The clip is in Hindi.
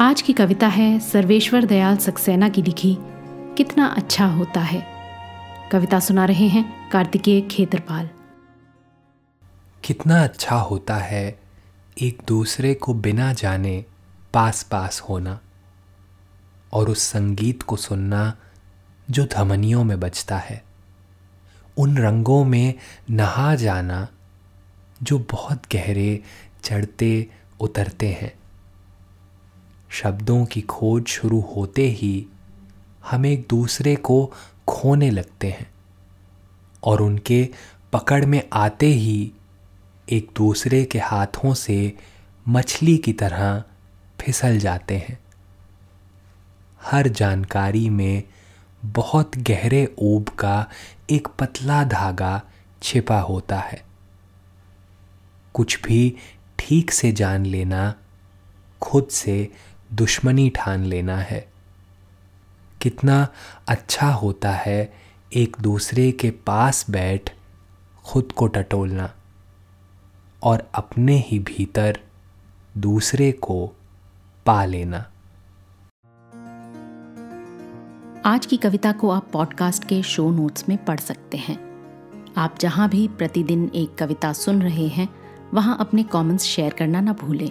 आज की कविता है सर्वेश्वर दयाल सक्सेना की लिखी, कितना अच्छा होता है। कविता सुना रहे हैं कार्तिकेय खेतरपाल। कितना अच्छा होता है एक दूसरे को बिना जाने पास पास होना और उस संगीत को सुनना जो धमनियों में बजता है। उन रंगों में नहा जाना जो बहुत गहरे, चढ़ते, उतरते हैं। शब्दों की खोज शुरू होते ही हम एक दूसरे को खोने लगते हैं और उनके पकड़ में आते ही एक दूसरे के हाथों से मछली की तरह फिसल जाते हैं। हर जानकारी में बहुत गहरे ऊब का एक पतला धागा छिपा होता है। कुछ भी ठीक से जान लेना खुद से दुश्मनी ठान लेना है। कितना अच्छा होता है एक दूसरे के पास बैठ खुद को टटोलना और अपने ही भीतर दूसरे को पा लेना। आज की कविता को आप पॉडकास्ट के शो नोट्स में पढ़ सकते हैं। आप जहाँ भी प्रतिदिन एक कविता सुन रहे हैं, वहाँ अपने कमेंट्स शेयर करना ना भूलें।